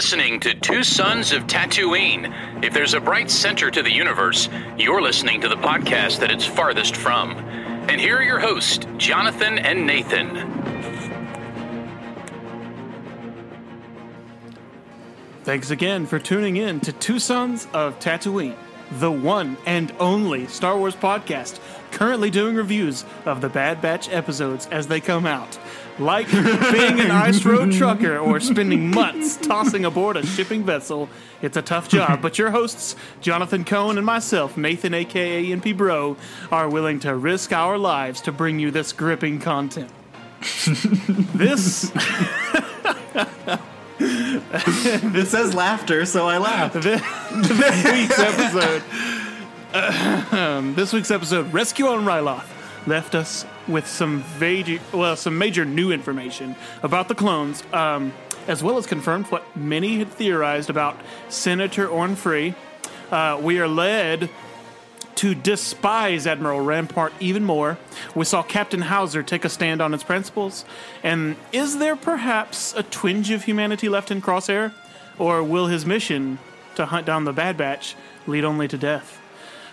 Listening to Two Sons of Tatooine. If there's a bright center to the universe, you're listening to the podcast that it's farthest from. And here are your hosts, Jonathan and Nathan. Thanks again for tuning in to Two Sons of Tatooine, the one and only Star Wars podcast currently doing reviews of the Bad Batch episodes as they come out. Like being an ice road trucker or spending months tossing aboard a shipping vessel, it's a tough job, but your hosts, Jonathan Cohen and myself, Nathan aka NP Bro, are willing to risk our lives to bring you this gripping content. this It says laughter, so I laugh. this, this week's episode. um, this week's episode, Rescue on Ryloth, left us with some major, well, some major new information about the clones, um, as well as confirmed what many had theorized about Senator Orn Free. Uh, we are led to despise Admiral Rampart even more. We saw Captain Hauser take a stand on its principles. And is there perhaps a twinge of humanity left in Crosshair? Or will his mission to hunt down the Bad Batch lead only to death?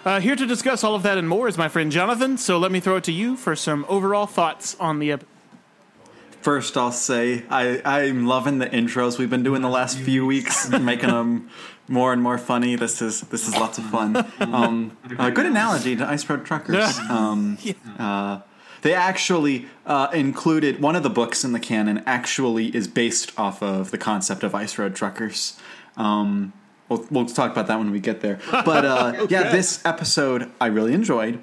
Uh, here to discuss all of that and more is my friend Jonathan, so let me throw it to you for some overall thoughts on the episode. First, I'll say I, I'm loving the intros we've been doing the last few weeks, making them more and more funny. This is this is lots of fun. Um, uh, good analogy to Ice Road Truckers. Um, uh, they actually uh, included one of the books in the canon. Actually, is based off of the concept of Ice Road Truckers. Um, we'll, we'll talk about that when we get there. But uh, yeah, this episode I really enjoyed.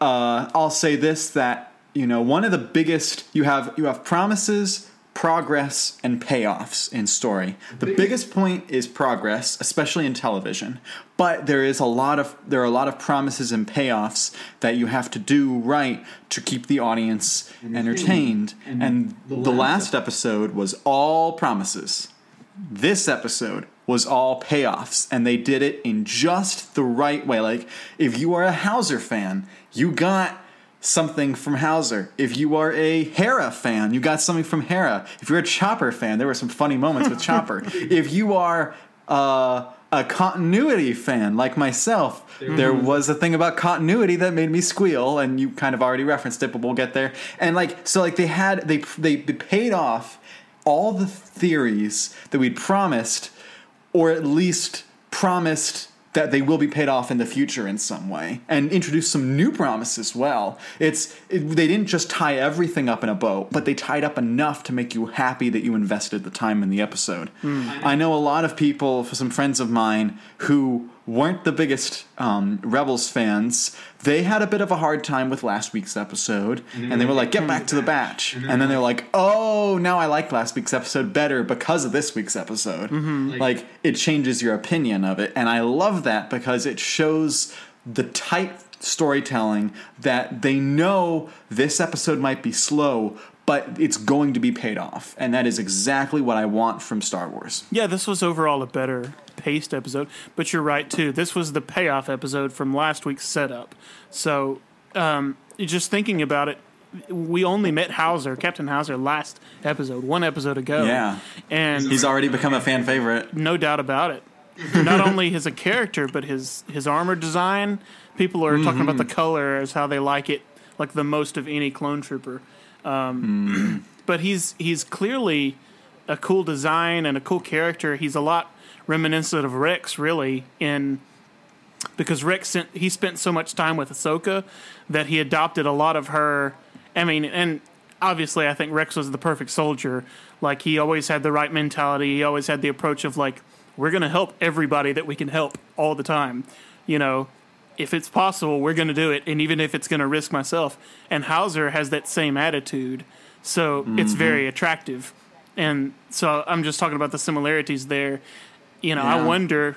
Uh, I'll say this that you know one of the biggest you have you have promises progress and payoffs in story. The biggest point is progress especially in television. But there is a lot of there are a lot of promises and payoffs that you have to do right to keep the audience entertained. and the last episode was all promises. This episode was all payoffs and they did it in just the right way. Like if you are a hauser fan you got something from hauser. If you are a hera fan you got something from hera. If you're a chopper fan there were some funny moments with chopper. If you are uh, a continuity fan like myself there was a thing about continuity that made me squeal and you kind of already referenced it but we'll get there. And like so like they had they they, they paid off all the theories that we'd promised, or at least promised that they will be paid off in the future in some way, and introduce some new promises. As well, it's it, they didn't just tie everything up in a bow, but they tied up enough to make you happy that you invested the time in the episode. Hmm. I know a lot of people, for some friends of mine, who weren't the biggest um, Rebels fans. They had a bit of a hard time with last week's episode, and they were like, "Get back to the batch." And then they're like, "Oh, now I like last week's episode better because of this week's episode." Like it changes your opinion of it, and I love that because it shows the tight storytelling that they know this episode might be slow. But it's going to be paid off, and that is exactly what I want from Star Wars. Yeah, this was overall a better paced episode, but you're right too. This was the payoff episode from last week's setup. So, um, just thinking about it, we only met Hauser, Captain Hauser, last episode, one episode ago. Yeah. and He's already become a fan favorite. no doubt about it. Not only his a character, but his his armor design. People are talking about the color as how they like it, like the most of any clone trooper. Um, But he's he's clearly a cool design and a cool character. He's a lot reminiscent of Rex, really, in because Rex sent, he spent so much time with Ahsoka that he adopted a lot of her. I mean, and obviously, I think Rex was the perfect soldier. Like he always had the right mentality. He always had the approach of like, we're going to help everybody that we can help all the time. You know, if it's possible, we're going to do it, and even if it's going to risk myself. And Hauser has that same attitude, so it's very mm-hmm. attractive. And so I'm just talking about the similarities there. You know, I wonder.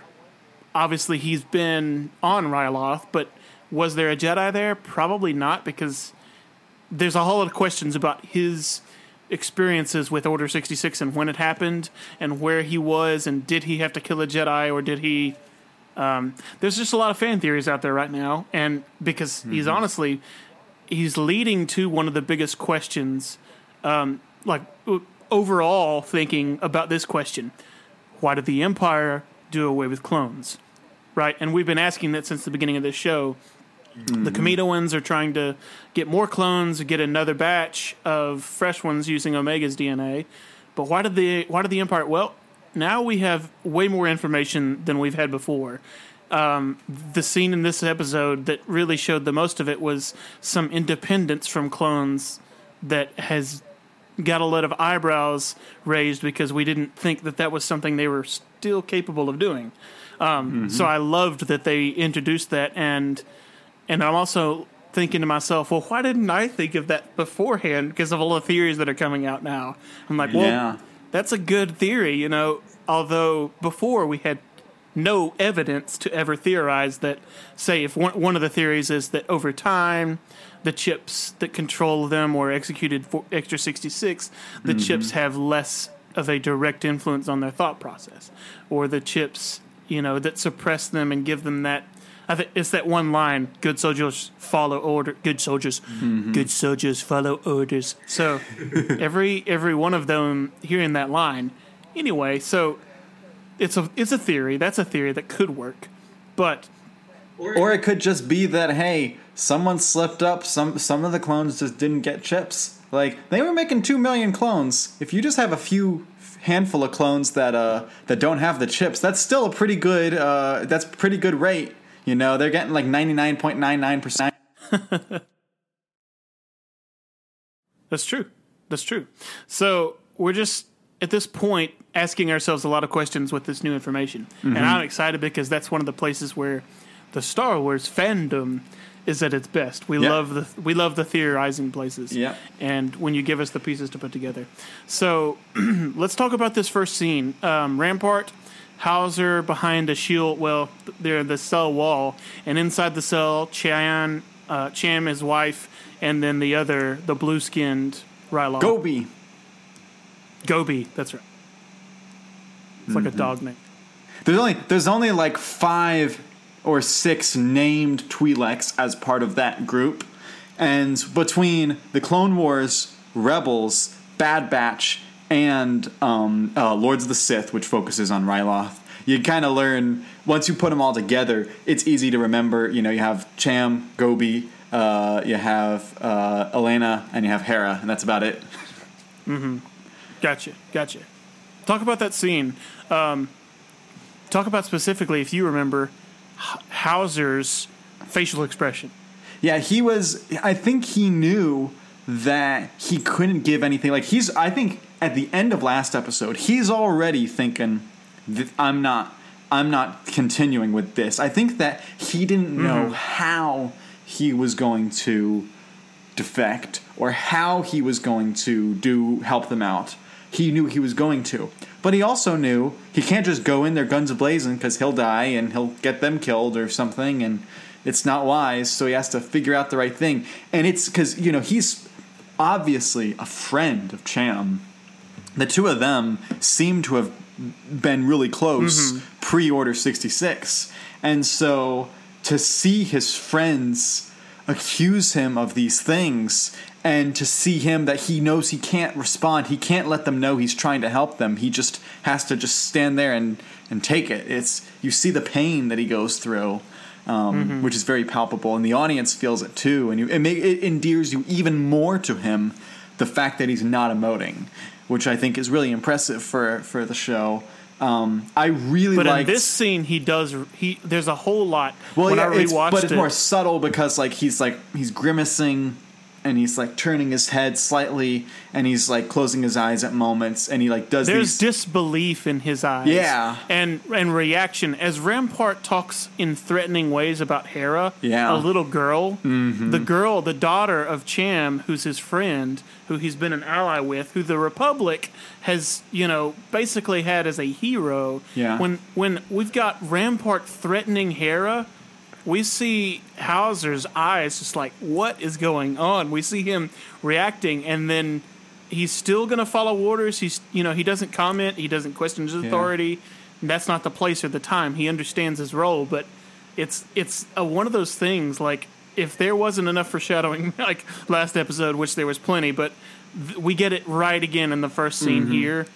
Obviously, he's been on Ryloth, but was there a Jedi there? Probably not, because there's a whole lot of questions about his experiences with Order 66 and when it happened and where he was and did he have to kill a Jedi or did he um, there's just a lot of fan theories out there right now and because he's honestly he's leading to one of the biggest questions um, like overall thinking about this question why did the Empire do away with clones? Right? And we've been asking that since the beginning of this show. The Kaminoans are trying to get more clones, get another batch of fresh ones using Omega's DNA. But why did the why did the Empire? Well, now we have way more information than we've had before. Um, the scene in this episode that really showed the most of it was some independence from clones that has got a lot of eyebrows raised because we didn't think that that was something they were still capable of doing. Um, So I loved that they introduced that, and and I'm also thinking to myself, well, why didn't I think of that beforehand? Because of all the theories that are coming out now, I'm like, well, Yeah. that's a good theory, you know. Although before we had no evidence to ever theorize that, say, if one, one of the theories is that over time, the chips that control them or executed for Extra 66, the mm-hmm. chips have less of a direct influence on their thought process, or the chips, you know, that suppress them and give them that. I think it's that one line: "Good soldiers follow order. Good soldiers, mm-hmm. good soldiers follow orders." So every every one of them hearing that line. Anyway, so it's a it's a theory. That's a theory that could work, but Or it could just be that hey, someone slipped up. Some some of the clones just didn't get chips. Like they were making two million clones. If you just have a few handful of clones that uh that don't have the chips, that's still a pretty good uh that's pretty good rate. You know, they're getting like ninety nine point nine nine percent. That's true. That's true. So we're just at this point asking ourselves a lot of questions with this new information, and I'm excited because that's one of the places where the Star Wars fandom is at its best. We Yeah. love the we love the theorizing places, Yeah. and when you give us the pieces to put together. So let's talk about this first scene. Um, Rampart. Hauser behind a shield, well, they're the cell wall, and inside the cell, Chan, uh, Cham, his wife, and then the other, the blue skinned Ryloth. Gobi. Gobi, that's right. It's like a dog name. There's only there's only like five or six named Twi'leks as part of that group, and between the Clone Wars, Rebels, Bad Batch, and um, uh, Lords of the Sith, which focuses on Ryloth, you kind of learn once you put them all together. It's easy to remember. You know, you have Cham, Gobi, uh, you have uh, Elena, and you have Hera, and that's about it. Gotcha, gotcha. Talk about that scene. Um, talk about specifically, if you remember, Hauser's facial expression. Yeah, he was. I think he knew that he couldn't give anything. Like he's. I think at the end of last episode, he's already thinking, th- "I'm not. I'm not continuing with this." I think that he didn't know mm-hmm. how he was going to defect or how he was going to do help them out. He knew he was going to, but he also knew he can't just go in there guns blazing because he'll die and he'll get them killed or something, and it's not wise. So he has to figure out the right thing, and it's because you know he's obviously a friend of Cham. The two of them seem to have been really close mm-hmm. pre Order 66. And so to see his friends accuse him of these things and to see him that he knows he can't respond, he can't let them know he's trying to help them. He just has to just stand there and, and take it. It's you see the pain that he goes through. Um, Which is very palpable, and the audience feels it too, and you, it, make, it endears you even more to him. The fact that he's not emoting, which I think is really impressive for for the show. Um, I really But liked in this scene, he does. He there's a whole lot. well, yeah, it's, but it's it, more subtle because like he's like he's grimacing and he's like turning his head slightly and he's like closing his eyes at moments and he like does there's these disbelief in his eyes. Yeah. and and reaction as Rampart talks in threatening ways about Hera. Yeah. a little girl, mm-hmm. the girl, the daughter of Cham, who's his friend, who he's been an ally with, who the Republic has you know basically had as a hero. Yeah. when when we've got Rampart threatening Hera. We see Hauser's eyes just like, what is going on? We see him reacting, and then he's still going to follow orders. He's, you know, he doesn't comment. He doesn't question his authority. That's not the place or the time. He understands his role, but it's it's a, one of those things. Like if there wasn't enough foreshadowing, like last episode, which there was plenty, but th- we get it right again in the first scene mm-hmm. here,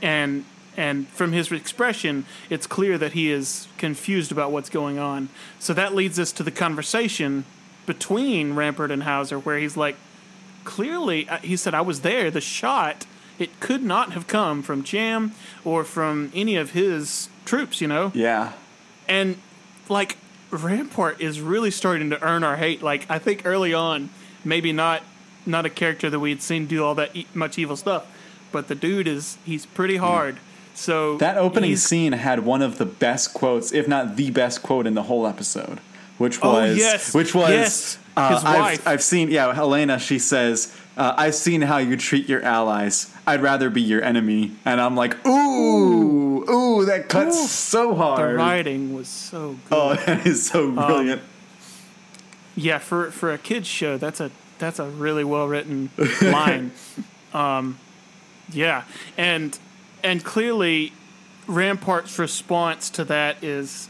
and and from his expression, it's clear that he is confused about what's going on. So that leads us to the conversation between Rampart and Hauser, where he's like, clearly, he said, I was there. The shot, it could not have come from Cham or from any of his troops, you know? Yeah. And, like, Rampart is really starting to earn our hate. Like, I think early on, maybe not not a character that we had seen do all that e- much evil stuff, but the dude is, he's pretty mm. hard. So That opening scene had one of the best quotes, if not the best quote in the whole episode, which Oh, was yes. which was Yes. uh, His I've, wife. I've seen yeah, Helena. She says, uh, "I've seen how you treat your allies. I'd rather be your enemy." And I'm like, "Ooh, ooh, that cuts Ooh. so hard." The writing was so good. Oh, that is so brilliant. Yeah, for for a kids show, that's a that's a really well written line. Um, yeah, and and clearly, Rampart's response to that is,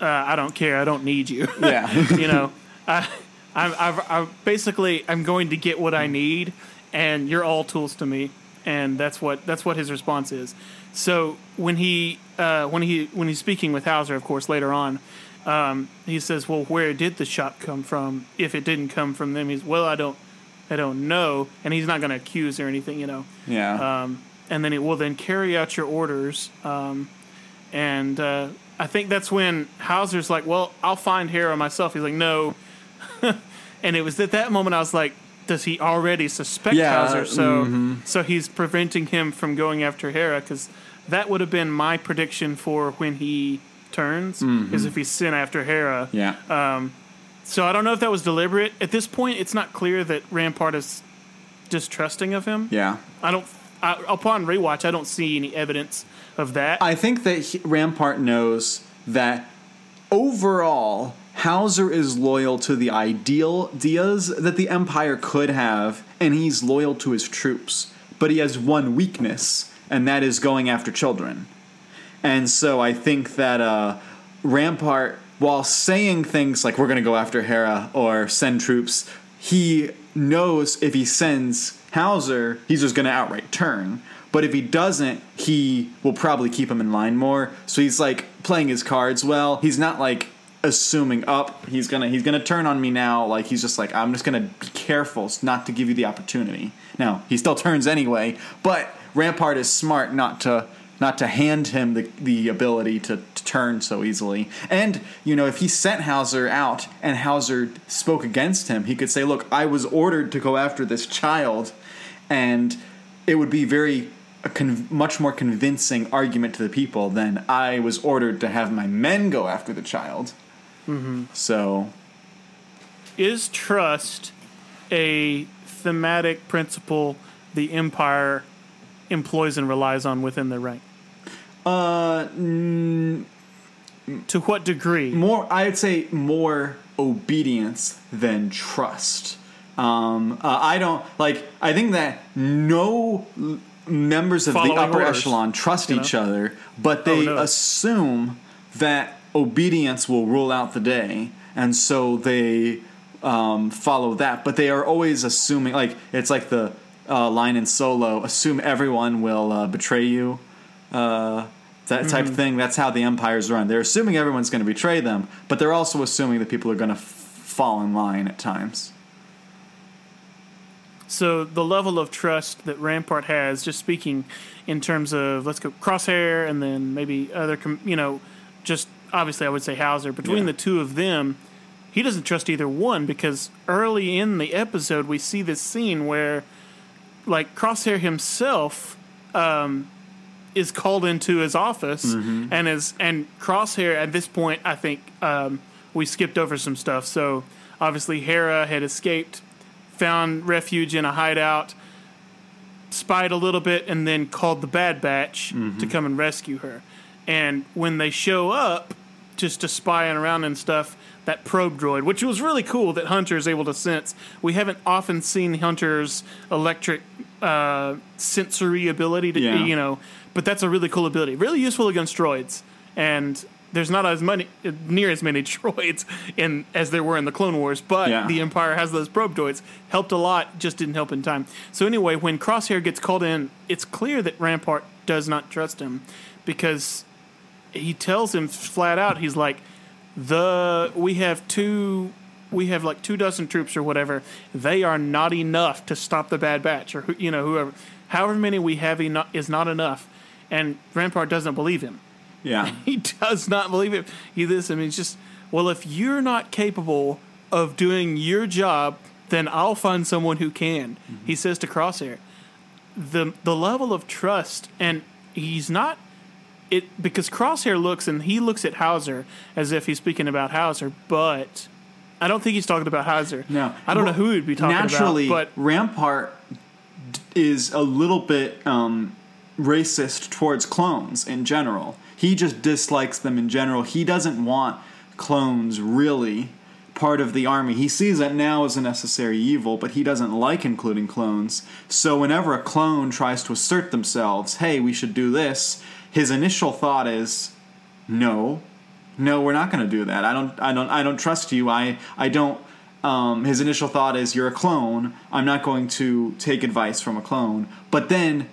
uh, "I don't care. I don't need you." yeah, you know, I, I'm, I've, i basically I'm going to get what I need, and you're all tools to me, and that's what that's what his response is. So when he uh, when he when he's speaking with Hauser, of course, later on, um, he says, "Well, where did the shot come from? If it didn't come from them, he's well, I don't I don't know," and he's not going to accuse or anything, you know. yeah. Um, and then it will then carry out your orders. Um, and uh, I think that's when Hauser's like, "Well, I'll find Hera myself." He's like, "No," and it was at that moment I was like, "Does he already suspect Yeah, Hauser?" So, so he's preventing him from going after Hera because that would have been my prediction for when he turns is if he's sent after Hera. yeah. uh, So I don't know if that was deliberate. At this point, it's not clear that Rampart is distrusting of him. yeah. I don't. Upon rewatch, I don't see any evidence of that. I think that he, Rampart knows that overall, Hauser is loyal to the ideal ideas that the Empire could have, and he's loyal to his troops. But he has one weakness, and that is going after children. And so I think that uh, Rampart, while saying things like "we're going to go after Hera" or "send troops," he knows if he sends Hauser, he's just going to outright turn. But if he doesn't, he will probably keep him in line more. So he's like playing his cards well. He's not like assuming up. He's gonna he's gonna turn on me now. Like he's just like I'm just gonna be careful not to give you the opportunity. Now he still turns anyway, but Rampart is smart not to not to hand him the, the ability to, to turn so easily. And, you know, if he sent Hauser out and Hauser spoke against him, he could say, Look, I was ordered to go after this child, and it would be very a con- much more convincing argument to the people than I was ordered to have my men go after the child. Mm-hmm. So, Is trust a thematic principle the Empire employs and relies on within their rank? uh, mm, To what degree? more I'd say more obedience than trust. Um, uh, I don't like. I think that no members of the upper orders, echelon trust you know? each other, but they no. assume that obedience will rule out the day, and so they um, follow that. But they are always assuming, like it's like the uh, line in Solo: "Assume everyone will uh, betray you." Uh, that type of thing. That's how the empires run. They're assuming everyone's going to betray them, but they're also assuming that people are going to f- fall in line at times. So the level of trust that Rampart has, just speaking in terms of let's go Crosshair and then maybe other, com- you know, just obviously I would say Hauser. Between Yeah. the two of them, he doesn't trust either one because early in the episode we see this scene where, like Crosshair himself, um, is called into his office and is and Crosshair at this point I think um, we skipped over some stuff. So obviously Hera had escaped found refuge in a hideout, spied a little bit, and then called the Bad Batch to come and rescue her. And when they show up, just to spying around and stuff, that probe droid, which was really cool that Hunter is able to sense. We haven't often seen Hunter's electric uh, sensory ability to, Yeah. you know, but that's a really cool ability. Really useful against droids. And there's not as many, near as many droids in as there were in the Clone Wars, but Yeah. the Empire has those probe droids. Helped a lot, just didn't help in time. So anyway, when Crosshair gets called in, it's clear that Rampart does not trust him because he tells him flat out. He's like, the we have two. We have like two dozen troops or whatever. They are not enough to stop the Bad Batch, or who- you know, whoever, however many we have eno- is not enough. And Rampart doesn't believe him. Yeah. He does not believe it. He this. I mean, it's just well, if you're not capable of doing your job, then I'll find someone who can. He says to Crosshair. The the level of trust, and he's not it because Crosshair looks and he looks at Hauser as if he's speaking about Hauser, but I don't think he's talking about Hauser. No. I don't Well, know who he'd be talking Naturally, about, but Rampart is a little bit um, racist towards clones in general. He just dislikes them in general. He doesn't want clones really part of the army. He sees it now as a necessary evil, but he doesn't like including clones. So whenever a clone tries to assert themselves, hey, we should do this, his initial thought is, no, no, we're not going to do that. I don't, I don't, I don't trust you. I, I don't. Um, his initial thought is, you're a clone. I'm not going to take advice from a clone. But then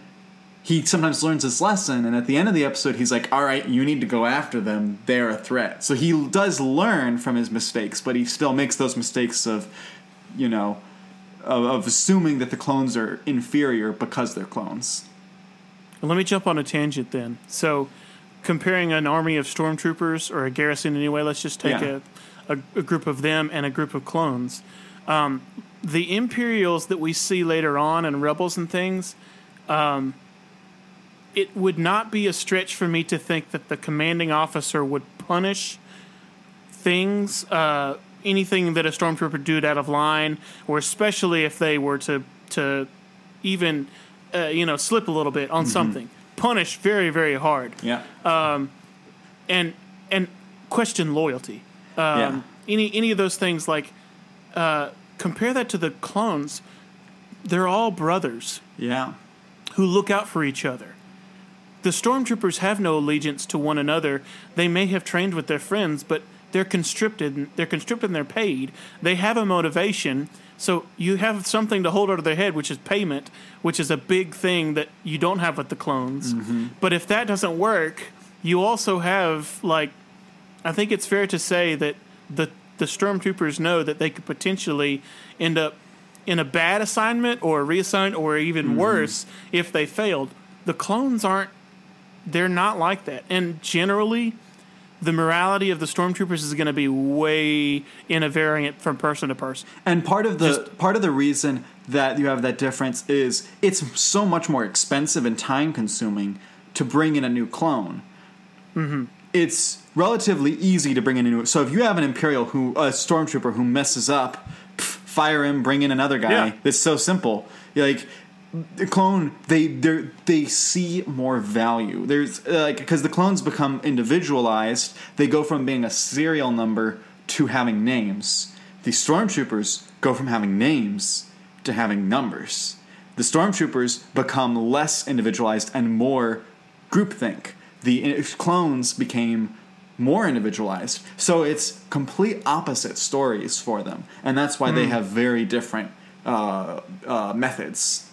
he sometimes learns his lesson, and at the end of the episode, he's like, all right, you need to go after them. They're a threat. So he does learn from his mistakes, but he still makes those mistakes of, you know, of, of assuming that the clones are inferior because they're clones. Let me jump on a tangent then. So, comparing an army of stormtroopers or a garrison anyway, let's just take Yeah. a, a, a group of them and a group of clones. Um, the Imperials that we see later on and rebels and things, um, it would not be a stretch for me to think that the commanding officer would punish things, uh, anything that a stormtrooper did out of line, or especially if they were to to even uh, you know slip a little bit on something, punish very very hard, Yeah. and and question loyalty. Um, Yeah. Any any of those things like uh, compare that to the clones. They're all brothers yeah. who look out for each other. The stormtroopers have no allegiance to one another. They may have trained with their friends, but they're conscripted. They're conscripted and they're paid. They have a motivation. So you have something to hold over their head, which is payment, which is a big thing that you don't have with the clones. Mm-hmm. But if that doesn't work, you also have like, I think it's fair to say that the the stormtroopers know that they could potentially end up in a bad assignment or reassigned or even mm-hmm. worse if they failed. The clones aren't they're not like that. And generally the morality of the stormtroopers is going to be way invariant from person to person. And part of the part of the reason that you have that difference is it's so much more expensive and time consuming to bring in a new clone. Mm-hmm. It's relatively easy to bring in a new. So if you have an imperial who a stormtrooper who messes up, pff, fire him, bring in another guy. Yeah. It's so simple. Like the clone, they they they see more value. There's uh, like because the clones become individualized. They go from being a serial number to having names. The stormtroopers go from having names to having numbers. The stormtroopers become less individualized and more groupthink. The clones became more individualized. So it's complete opposite stories for them, and that's why they have very different uh, uh, methods.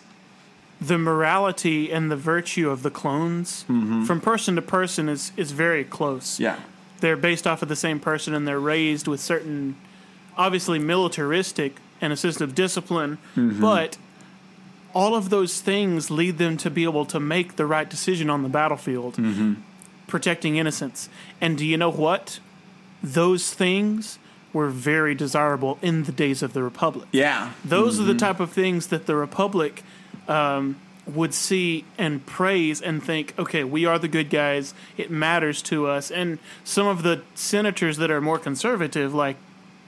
The morality and the virtue of the clones mm-hmm. from person to person is is very close. Yeah, They're based off of the same person and they're raised with certain obviously militaristic and a system of discipline, mm-hmm. but all of those things lead them to be able to make the right decision on the battlefield, mm-hmm. protecting innocence. And do you know what? Those things were very desirable in the days of the Republic. yeah, Those are the type of things that the Republic um, would see and praise and think, okay, we are the good guys. It matters to us. And some of the senators that are more conservative, like,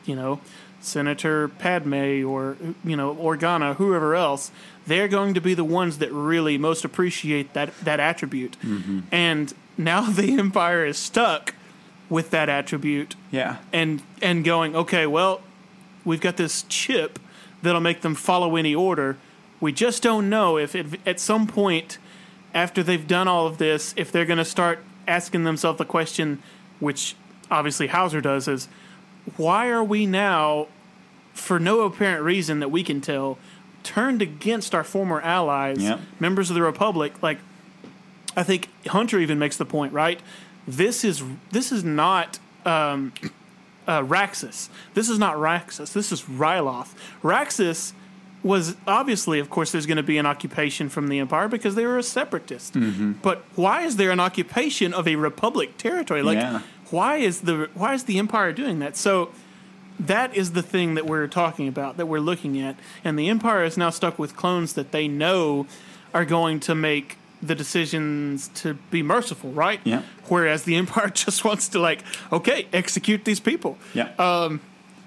you know, Senator Padme or, you know, Organa, whoever else, they're going to be the ones that really most appreciate that, that attribute. And now the Empire is stuck with that attribute yeah, and and going, okay, well, we've got this chip that'll make them follow any order. We just don't know if it, at some point after they've done all of this, if they're going to start asking themselves the question, which obviously Hauser does, is why are we now, for no apparent reason that we can tell, turned against our former allies, Yep. members of the Republic? Like, I think Hunter even makes the point, right? This is this is not um, uh, Raxus. This is not Raxus. This is Ryloth. Raxus was obviously, of course, there's going to be an occupation from the Empire because they were a separatist. Mm-hmm. But why is there an occupation of a Republic territory? Like, Yeah. why is the why is the Empire doing that? So that is the thing that we're talking about, that we're looking at. And the Empire is now stuck with clones that they know are going to make the decisions to be merciful, right? Yeah. Whereas the Empire just wants to, like, okay, execute these people. Yeah.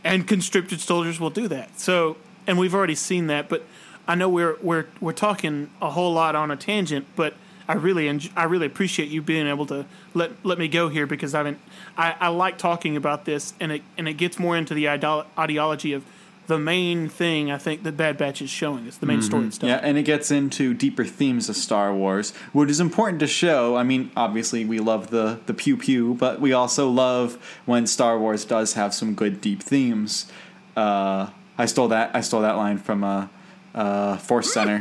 And conscripted soldiers will do that. So, and we've already seen that, but I know we're we're we're talking a whole lot on a tangent, but I really enj- I really appreciate you being able to let let me go here because I've been I, I like talking about this and it and it gets more into the ideo- ideology of the main thing I think that Bad Batch is showing us the main story stuff. Yeah, and it gets into deeper themes of Star Wars, which is important to show. I mean, obviously we love the the pew pew, but we also love when Star Wars does have some good deep themes. Uh, I stole that I stole that line from uh, uh, Force Center.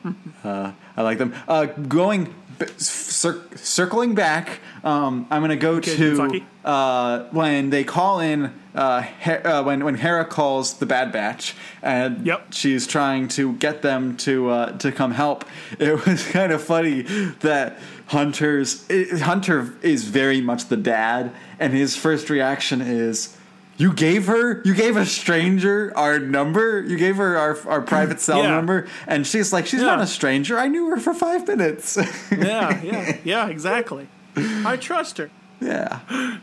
uh, I like them. Uh, going cir- circling back, um, I'm gonna go to uh, when they call in uh, He- uh, when when Hera calls the Bad Batch and Yep. she's trying to get them to uh, to come help. It was kind of funny that Hunter's it, Hunter is very much the dad, and his first reaction is. You gave her, you gave a stranger our number. You gave her our, our private cell Yeah. number, and she's like, she's not a stranger. I knew her for five minutes. yeah, yeah, yeah, exactly. I trust her. yeah,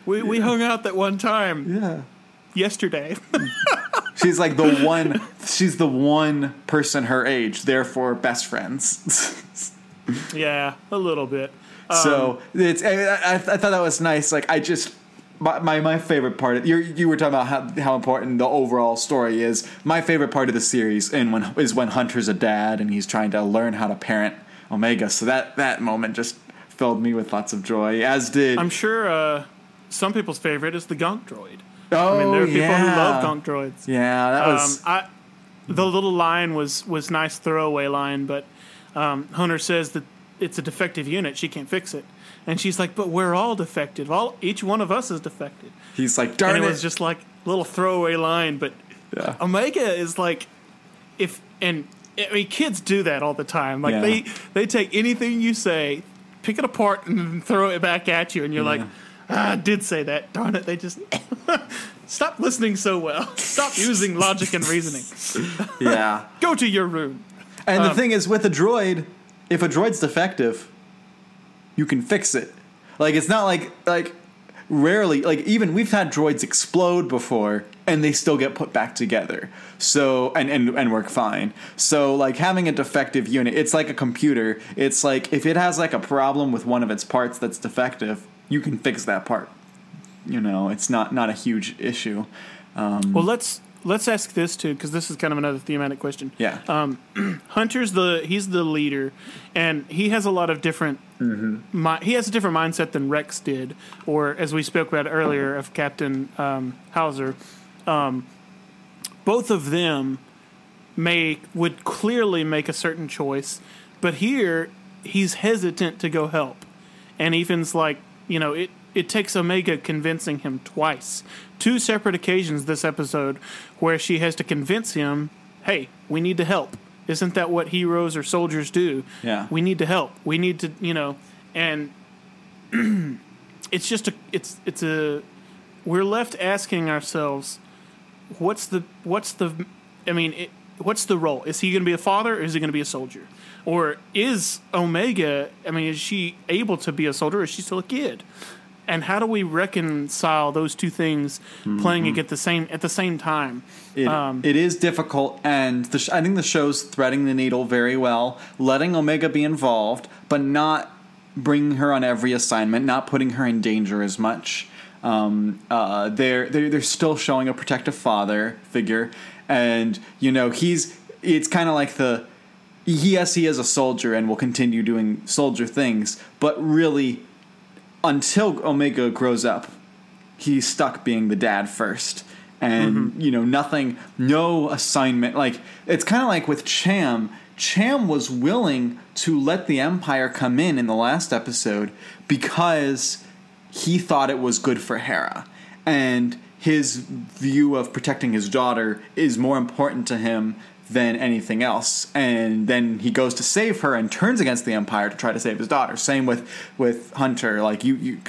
We we hung out that one time yeah. yesterday. She's like the one. She's the one person her age, therefore best friends. yeah, a little bit. so um, it's. I, I, I thought that was nice. Like I just. My, my, my favorite part. You you were talking about how, how important the overall story is. My favorite part of the series and when is when Hunter's a dad and he's trying to learn how to parent Omega. So that that moment just filled me with lots of joy. As did I'm sure uh, some people's favorite is the Gonk Droid. oh I mean, there are people yeah. who love Gonk Droids. Yeah, that Um, was I, the little line was was nice throwaway line, but um, Hunter says that it's a defective unit. She can't fix it, and she's like, "But we're all defective. All each one of us is defective." he's like darn it. and it. it was just like a little throwaway line, but Yeah. Omega is like, if and I mean, kids do that all the time. Like Yeah. they they take anything you say, pick it apart, and throw it back at you, and you're like, ah, I did say that. Darn it! They just stop listening so well. Stop using logic and reasoning. yeah. Go to your room. And Um, the thing is, with a droid, if a droid's defective, you can fix it. Like it's not like like rarely like even we've had droids explode before and they still get put back together. So and and and work fine. So like having a defective unit, it's like a computer. It's like if it has like a problem with one of its parts that's defective, you can fix that part. You know, it's not not a huge issue. Um, well, let's let's ask this too, because this is kind of another thematic question. Yeah. Hunter's the he's the leader, and he has a lot of different. Mi- he has a different mindset than Rex did, or as we spoke about earlier of Captain um, Hauser. Um, both of them may would clearly make a certain choice, but here he's hesitant to go help, and Ethan's like, you know, it it takes Omega convincing him twice, two separate occasions this episode, where she has to convince him, hey, we need to help. Isn't that what heroes or soldiers do? Yeah. We need to help. We need to, you know, and it's just a, it's, it's a, we're left asking ourselves, what's the, what's the, I mean, it, what's the role? Is he going to be a father or is he going to be a soldier? Or is Omega, I mean, is she able to be a soldier or is she still a kid? And how do we reconcile those two things playing at the same at the same time? It, it is difficult, and the sh- I think the show's threading the needle very well, letting Omega be involved, but not bringing her on every assignment, not putting her in danger as much. Um, uh, they're, they're they're still showing a protective father figure, and you know he's it's kind of like the yes he is a soldier and will continue doing soldier things, but really until Omega grows up, he's stuck being the dad first. And mm-hmm. you know nothing no assignment. Like it's kind of like with cham. Cham was willing to let the Empire come in in the last episode because he thought it was good for Hera. And his view of protecting his daughter is more important to him than anything else. And then he goes to save her and turns against the Empire to try to save his daughter. Same with with Hunter. Like you, you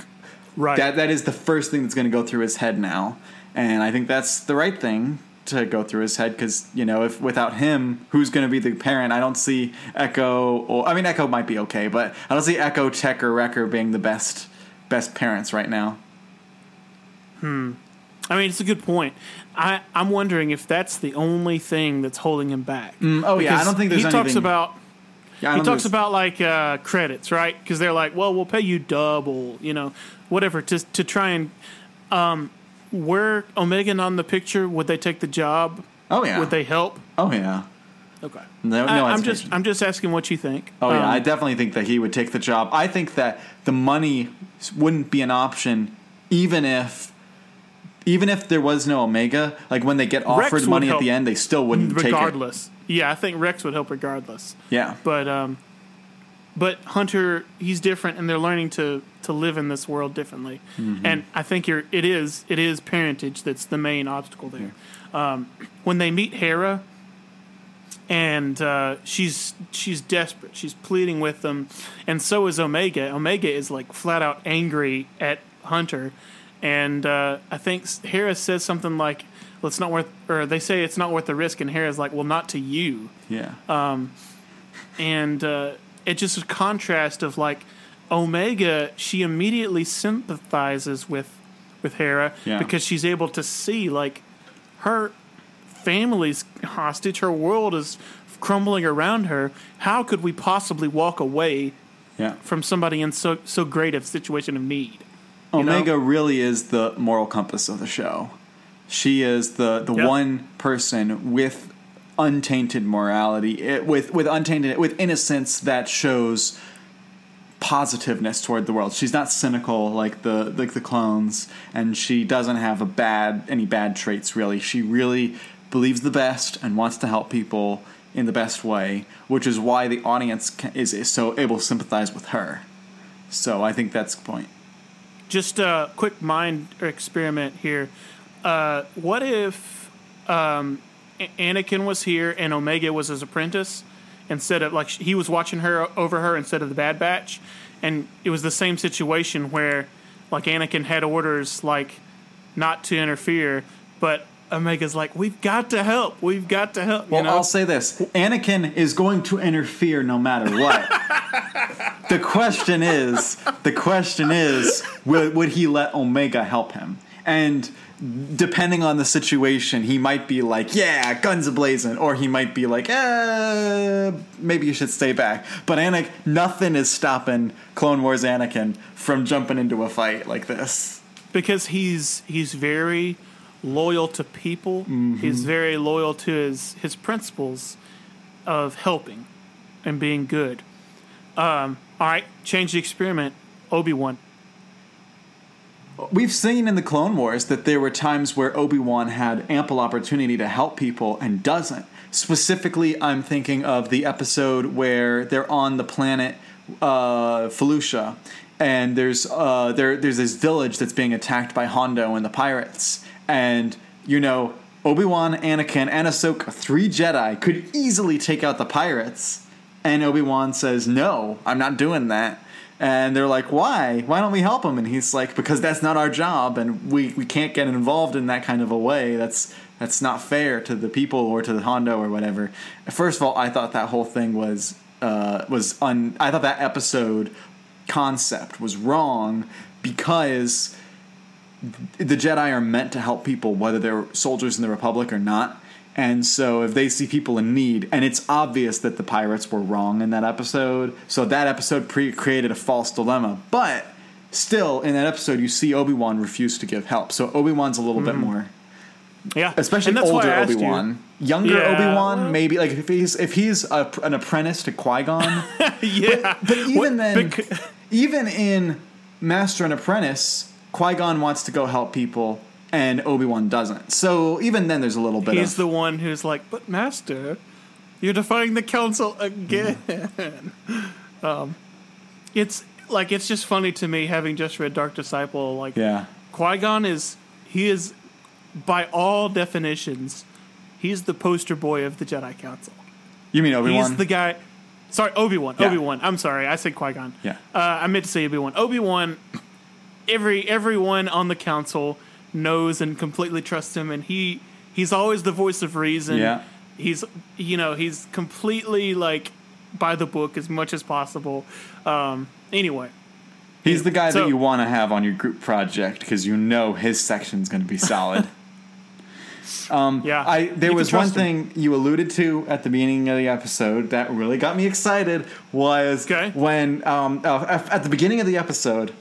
Right. that that is the first thing that's going to go through his head now. And I think that's the right thing to go through his head because you know if without him who's going to be the parent i don't see echo or i mean echo might be okay but i don't see echo tech or wrecker being the best best parents right now hmm. I mean, it's a good point. I, I'm wondering if that's the only thing that's holding him back. oh yeah i don't think there's he anything talks about yeah, he talks about like uh, credits, right? Because they're like, well, we'll pay you double, you know, whatever to to try and um, were Omega in the picture? Would they take the job? oh yeah Would they help? oh yeah Okay. no, no I, I'm just I'm just asking what you think. Oh yeah, Um, I definitely think that he would take the job. I think that the money wouldn't be an option, even if, even if there was no Omega. Like when they get offered would money at the end, they still wouldn't take it. regardless. Yeah, I think Rex would help regardless. Yeah, But um, but Hunter, he's different, and they're learning to to live in this world differently. Mm-hmm. And I think you're it is it is parentage that's the main obstacle there. Um, when they meet Hera, and uh, she's she's desperate, she's pleading with them, and so is Omega. Omega is like flat out angry at Hunter, and uh, I think Hera says something like. Well, it's not worth, or they say it's not worth the risk, and Hera's like, "Well, not to you." yeah, Um, and uh, it's just a contrast of like Omega. She immediately sympathizes with with Hera Yeah. because she's able to see like her family's hostage. Her world is crumbling around her. How could we possibly walk away yeah. from somebody in so so great a situation of need? You know? Omega really is the moral compass of the show. She is the the Yep. one person with untainted morality, it, with with untainted with innocence that shows positiveness toward the world. She's not cynical like the like the clones, and she doesn't have a bad any bad traits really. She really believes the best and wants to help people in the best way, which is why the audience is, is so able to sympathize with her. So I think that's the point. Just a quick mind experiment here. Uh, what if um, Anakin was here and Omega was his apprentice instead of like he was watching her over her instead of the Bad Batch, and it was the same situation where like Anakin had orders like not to interfere, but Omega's like, "We've got to help. We've got to help." You Well, know? I'll say this: Anakin is going to interfere no matter what. the question is, the question is, would, would he let Omega help him? And depending on the situation, he might be like, "Yeah, guns ablazing," or he might be like, "Uh, maybe you should stay back." But Anakin, nothing is stopping Clone Wars Anakin from jumping into a fight like this. because he's he's very loyal to people. He's very loyal to his his principles of helping and being good. Um, all right, change the experiment. Obi Wan. We've seen in the Clone Wars that there were times where Obi Wan had ample opportunity to help people and doesn't. Specifically, I'm thinking of the episode where they're on the planet uh, Felucia, and there's uh, there there's this village that's being attacked by Hondo and the pirates, and you know Obi Wan, Anakin, and Ahsoka, three Jedi, could easily take out the pirates, and Obi Wan says, "No, I'm not doing that." And they're like, "Why? Why don't we help him?" And he's like, "Because that's not our job, and we, we can't get involved in that kind of a way. That's that's not fair to the people or to the Hondo or whatever." First of all, I thought that whole thing was uh, was un. I thought that episode concept was wrong because the Jedi are meant to help people, whether they're soldiers in the Republic or not. And so, if they see people in need, and it's obvious that the pirates were wrong in that episode, so that episode pre- created a false dilemma. But still, in that episode, you see Obi Wan refuse to give help. So Obi Wan's a little bit more, Yeah, especially older Obi you. Wan. Younger Yeah, Obi Wan, maybe like if he's if he's a, an apprentice to Qui Gon. yeah, But even What- then, even in Master and Apprentice, Qui Gon wants to go help people, and Obi Wan doesn't. So even then, there's a little bit of he's of the one who's like, "But Master, You're defying the council again. um, it's like it's just funny to me having just read Dark Disciple. Like Yeah. Qui Gon is he is by all definitions he's the poster boy of the Jedi Council. You mean Obi Wan? He's the guy. Sorry, Obi Wan. Yeah. Obi Wan. I'm sorry, I said Qui Gon. Yeah. Uh, I meant to say Obi Wan. Obi Wan. Every everyone on the council knows and completely trusts him, and he he's always the voice of reason. Yeah. He's you know he's completely like by the book as much as possible. Um, anyway, He's the guy So- that you want to have on your group project because you know his section's going to be solid. yeah. I there was one him. thing you alluded to at the beginning of the episode that really got me excited was Okay. when um, uh, at the beginning of the episode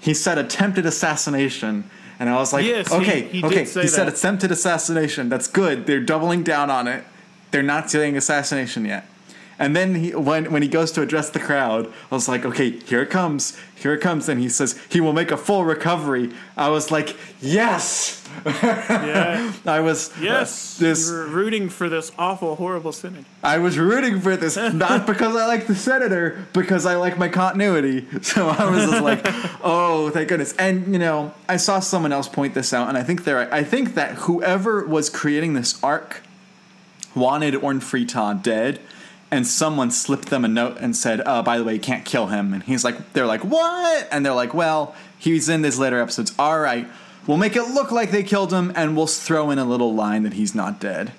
he said attempted assassination. And I was like, Yes, okay, he did okay. he said attempted assassination. That's good. They're doubling down on it. They're not saying assassination yet. And then he, when when he goes to address the crowd, I was like, okay, here it comes, here it comes. And he says he will make a full recovery. I was like, yes. Yeah. I was Yes. Uh, this you were rooting for this awful, horrible synod. I was rooting for this, not because I like the senator, because I like my continuity. So I was just like, oh, thank goodness. And you know, I saw someone else point this out, and I think there, I think that whoever was creating this arc wanted Orn Free Taa dead. And someone slipped them a note and said, uh, by the way, you can't kill him. And he's like, they're like, what? And they're like, well, he's in these later episodes. All right, we'll make it look like they killed him, and we'll throw in a little line that he's not dead.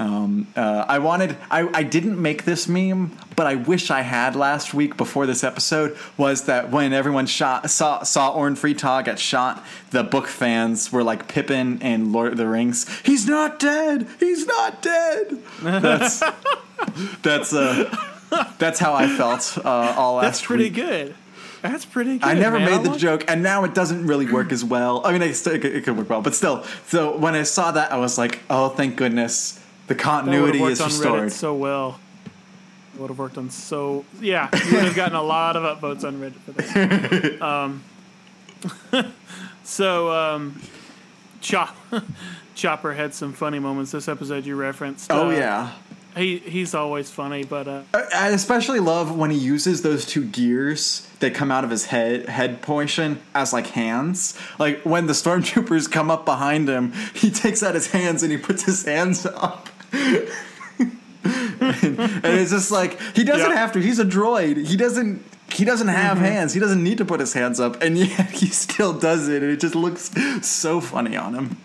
Um, uh, I wanted, I, I didn't make this meme, but I wish I had last week before this episode. Was that when everyone shot saw saw Orn get shot, the book fans were like Pippin and Lord of the Rings. He's not dead. He's not dead. That's that's uh, that's how I felt uh, all last That's pretty week. good. That's pretty good. I never man. made the joke, and now it doesn't really work as well. I mean, it, still, it, could, it could work well, but still. So when I saw that, I was like, "Oh, thank goodness, the continuity is restored." Reddit so well. Would have worked on so yeah. You would have gotten a lot of upvotes on Reddit for this. um, so um, Chop Chopper had some funny moments this episode you referenced. oh Uh, yeah, he he's always funny, but uh, I especially love when he uses those two gears that come out of his head head portion as like hands. Like when the stormtroopers come up behind him, he takes out his hands and he puts his hands up. and it's just like he doesn't Yeah. have to. He's a droid. He doesn't. He doesn't have hands. He doesn't need to put his hands up, and yet he still does it. And it just looks so funny on him.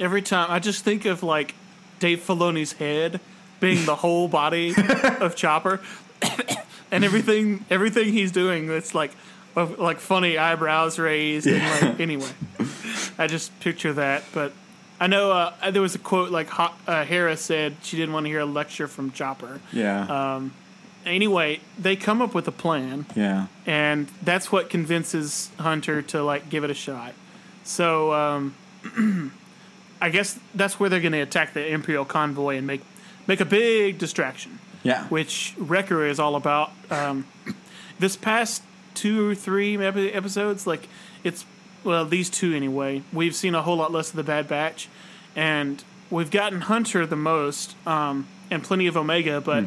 every time I just think of like Dave Filoni's head being the whole body of Chopper, and everything everything he's doing that's like of- like funny eyebrows raised and like anyway, I just picture that. But I know uh, there was a quote like uh, Hera said she didn't want to hear a lecture from Chopper. Yeah. Anyway, they come up with a plan yeah. and that's what convinces Hunter to like give it a shot. So um, I guess that's where they're going to attack the Imperial convoy and make make a big distraction, Yeah. which Wrecker is all about. Um, this past two or three epi- episodes, like it's well these two anyway, we've seen a whole lot less of the Bad Batch, and we've gotten Hunter the most, um, and plenty of Omega, but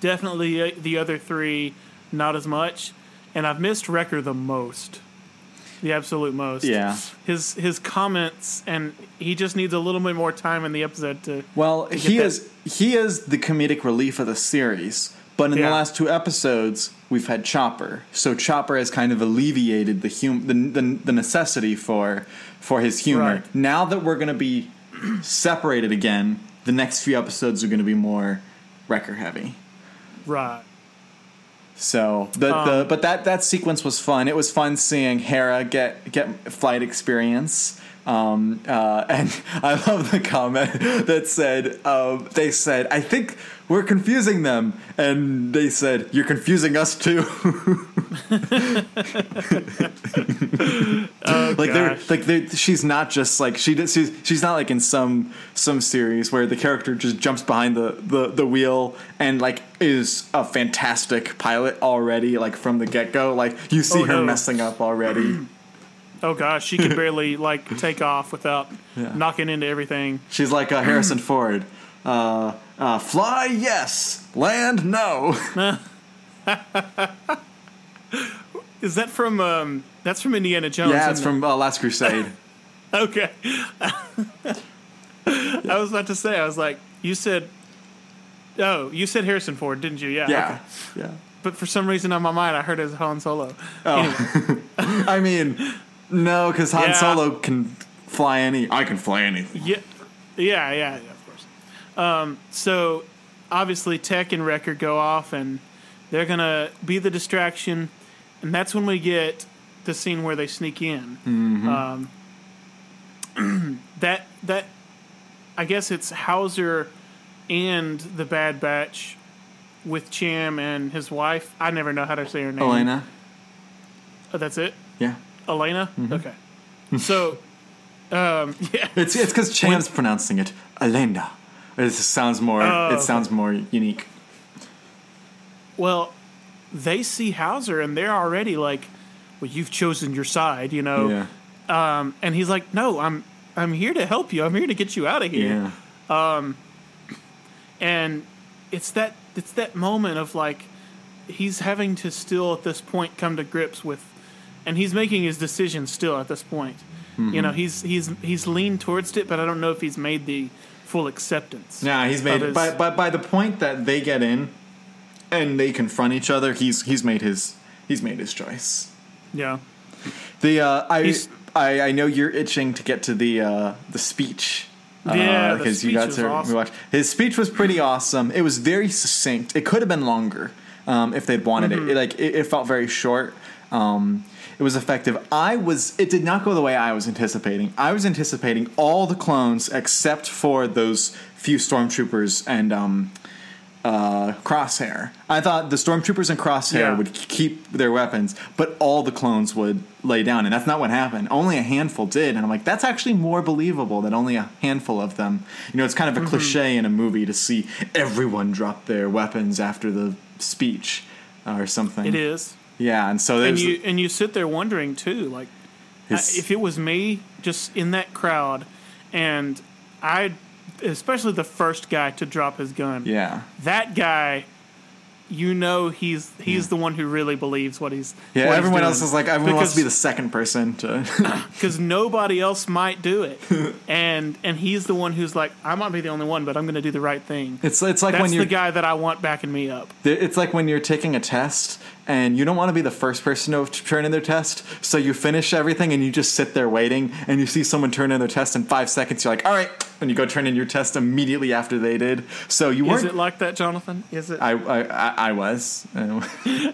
definitely uh, the other three not as much. And I've missed Wrecker the most, the absolute most. Yeah. his his comments, and he just needs a little bit more time in the episode to. Well, get he that- is he is the comedic relief of the series. But in Yeah. the last two episodes, we've had Chopper. So Chopper has kind of alleviated the hum- the, the, the necessity for for his humor. Right. Now that we're going to be separated again, the next few episodes are going to be more wrecker heavy. Right. So the, Um, the but that that sequence was fun. It was fun seeing Hera get get flight experience. Um, uh, and I love the comment that said um, they said I think we're confusing them, and they said you're confusing us too. oh, like they're like they she's not just like she she's, she's not like in some some series where the character just jumps behind the, the the wheel and like is a fantastic pilot already like from the get-go like you see Oh, her no. messing up already Oh gosh, she could barely like take off without Yeah. knocking into everything. she's like uh, harrison ford uh, uh, fly yes, land no. Is that from? Um, that's from Indiana Jones. yeah, it's from uh, Last Crusade. Okay. I was about to say. I was like, you said. Oh, you said Harrison Ford, didn't you? Yeah. Yeah, okay. yeah. But for some reason on my mind, I heard it as Han Solo. Oh. I mean, no, because Han Yeah. Solo can fly any. I can fly anything. Yeah, yeah, yeah, yeah, of course. Um, so obviously, Tech and Wrecker go off, and they're gonna be the distraction, and that's when we get the scene where they sneak in. Um, that that I guess it's Hauser and the Bad Batch with Cham and his wife. I never know how to say her name. Elena. Oh, that's it. Yeah. Elena. Okay. So, um, yeah. It's it's because Cham's pronouncing it Elena. It sounds more. Oh, it sounds more unique. Well, they see Hauser and they're already like, "Well, you've chosen your side," you know. Yeah. Um, and he's like, "No, I'm I'm here to help you. I'm here to get you out of here." Yeah. Um, And it's that it's that moment of like he's having to still at this point come to grips with, and he's making his decision still at this point. You know, he's he's he's leaned towards it, but I don't know if he's made the full acceptance. Yeah, he's made his- by, by by the point that they get in and they confront each other, he's he's made his he's made his choice. Yeah. The uh, I, He's- I I know you're itching to get to the uh, the speech. Yeah, the because you speech got was to awesome. watch. His speech was pretty awesome. It was very succinct. It could have been longer um, if they'd wanted Mm-hmm. it. it. Like it, it felt very short. Um, it was effective. I was. It did not go the way I was anticipating. I was anticipating all the clones except for those few stormtroopers and um, uh, Crosshair. I thought the stormtroopers and Crosshair Yeah. would keep their weapons, but all the clones would lay down, and that's not what happened. Only a handful did, and I'm like, that's actually more believable that only a handful of them. You know, it's kind of a Mm-hmm. cliche in a movie to see everyone drop their weapons after the speech uh, or something. It is. Yeah, and so and you and you sit there wondering too, like I- if it was me just in that crowd, and I, especially the first guy to drop his gun, yeah. that guy, you know he's he's hmm. the one who really believes what he's Yeah, what he's everyone doing. else is like everyone wants to be the second person to. because nobody else might do it, and and he's the one who's like I might be the only one, but I'm going to do the right thing. it's it's like That's when you're the guy that I want backing me up. It's like when you're taking a test and you don't want to be the first person to turn in their test, so you finish everything and you just sit there waiting and you see someone turn in their test in five seconds. You're like, all right, and you go turn in your test immediately after they did. So you Is weren't. it like that, Jonathan? Is it? I, I I was.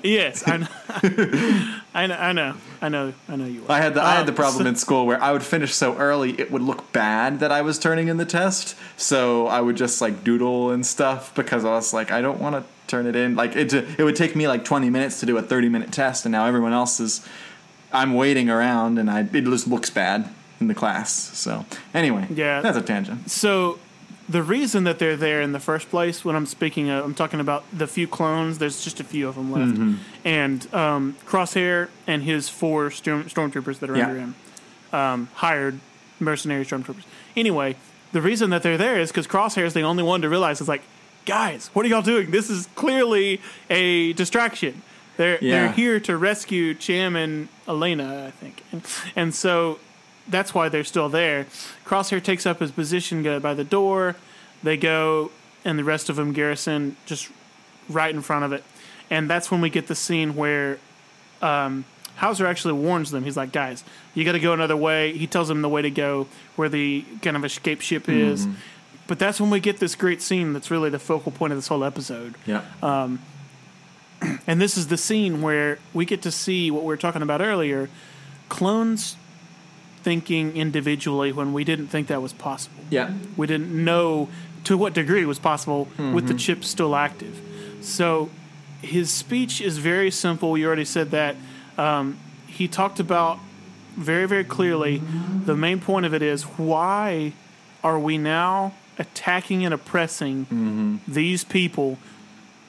Yes, I know. I know. I know. I know. I know you. Are. I had the I had the Um, problem so- in school where I would finish so early it would look bad that I was turning in the test. So I would just like doodle and stuff because I was like, I don't want to turn it in. Like it it would take me like 20 minutes to do a 30 minute test, and now everyone else is. I'm waiting around, and I it just looks bad in the class. So anyway, Yeah. that's a tangent. So, the reason that they're there in the first place, when I'm speaking, of, I'm talking about the few clones. There's just a few of them left, Mm-hmm. and um, Crosshair and his four storm, stormtroopers that are Yeah. under him, um, hired mercenary stormtroopers. Anyway, the reason that they're there is because Crosshair is the only one to realize it's like, guys, what are y'all doing? This is clearly a distraction. They're Yeah. they're here to rescue Cham and Elena, I think, and, and so that's why they're still there. Crosshair takes up his position by the door. They go, and the rest of them garrison just right in front of it. And that's when we get the scene where um, Hauser actually warns them. He's like, guys, you got to go another way. He tells them the way to go, where the kind of escape ship is. But that's when we get this great scene that's really the focal point of this whole episode. Yeah. And this is the scene where we get to see what we were talking about earlier clones thinking individually when we didn't think that was possible. yeah. We didn't know to what degree it was possible with the chip still active. So his speech is very simple. You already said that. Um, he talked about very, very clearly the main point of it is why are we now attacking and oppressing these people,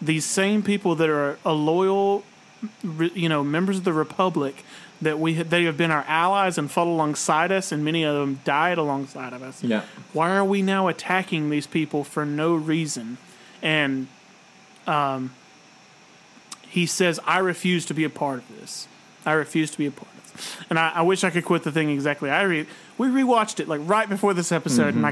these same people that are a loyal you know members of the Republic that we they have been our allies and fought alongside us, and many of them died alongside of us. Yeah. Why are we now attacking these people for no reason? And um, he says, "I refuse to be a part of this. I refuse to be a part of this." And I, I wish I could quote the thing exactly. I re- we rewatched it like right before this episode, and I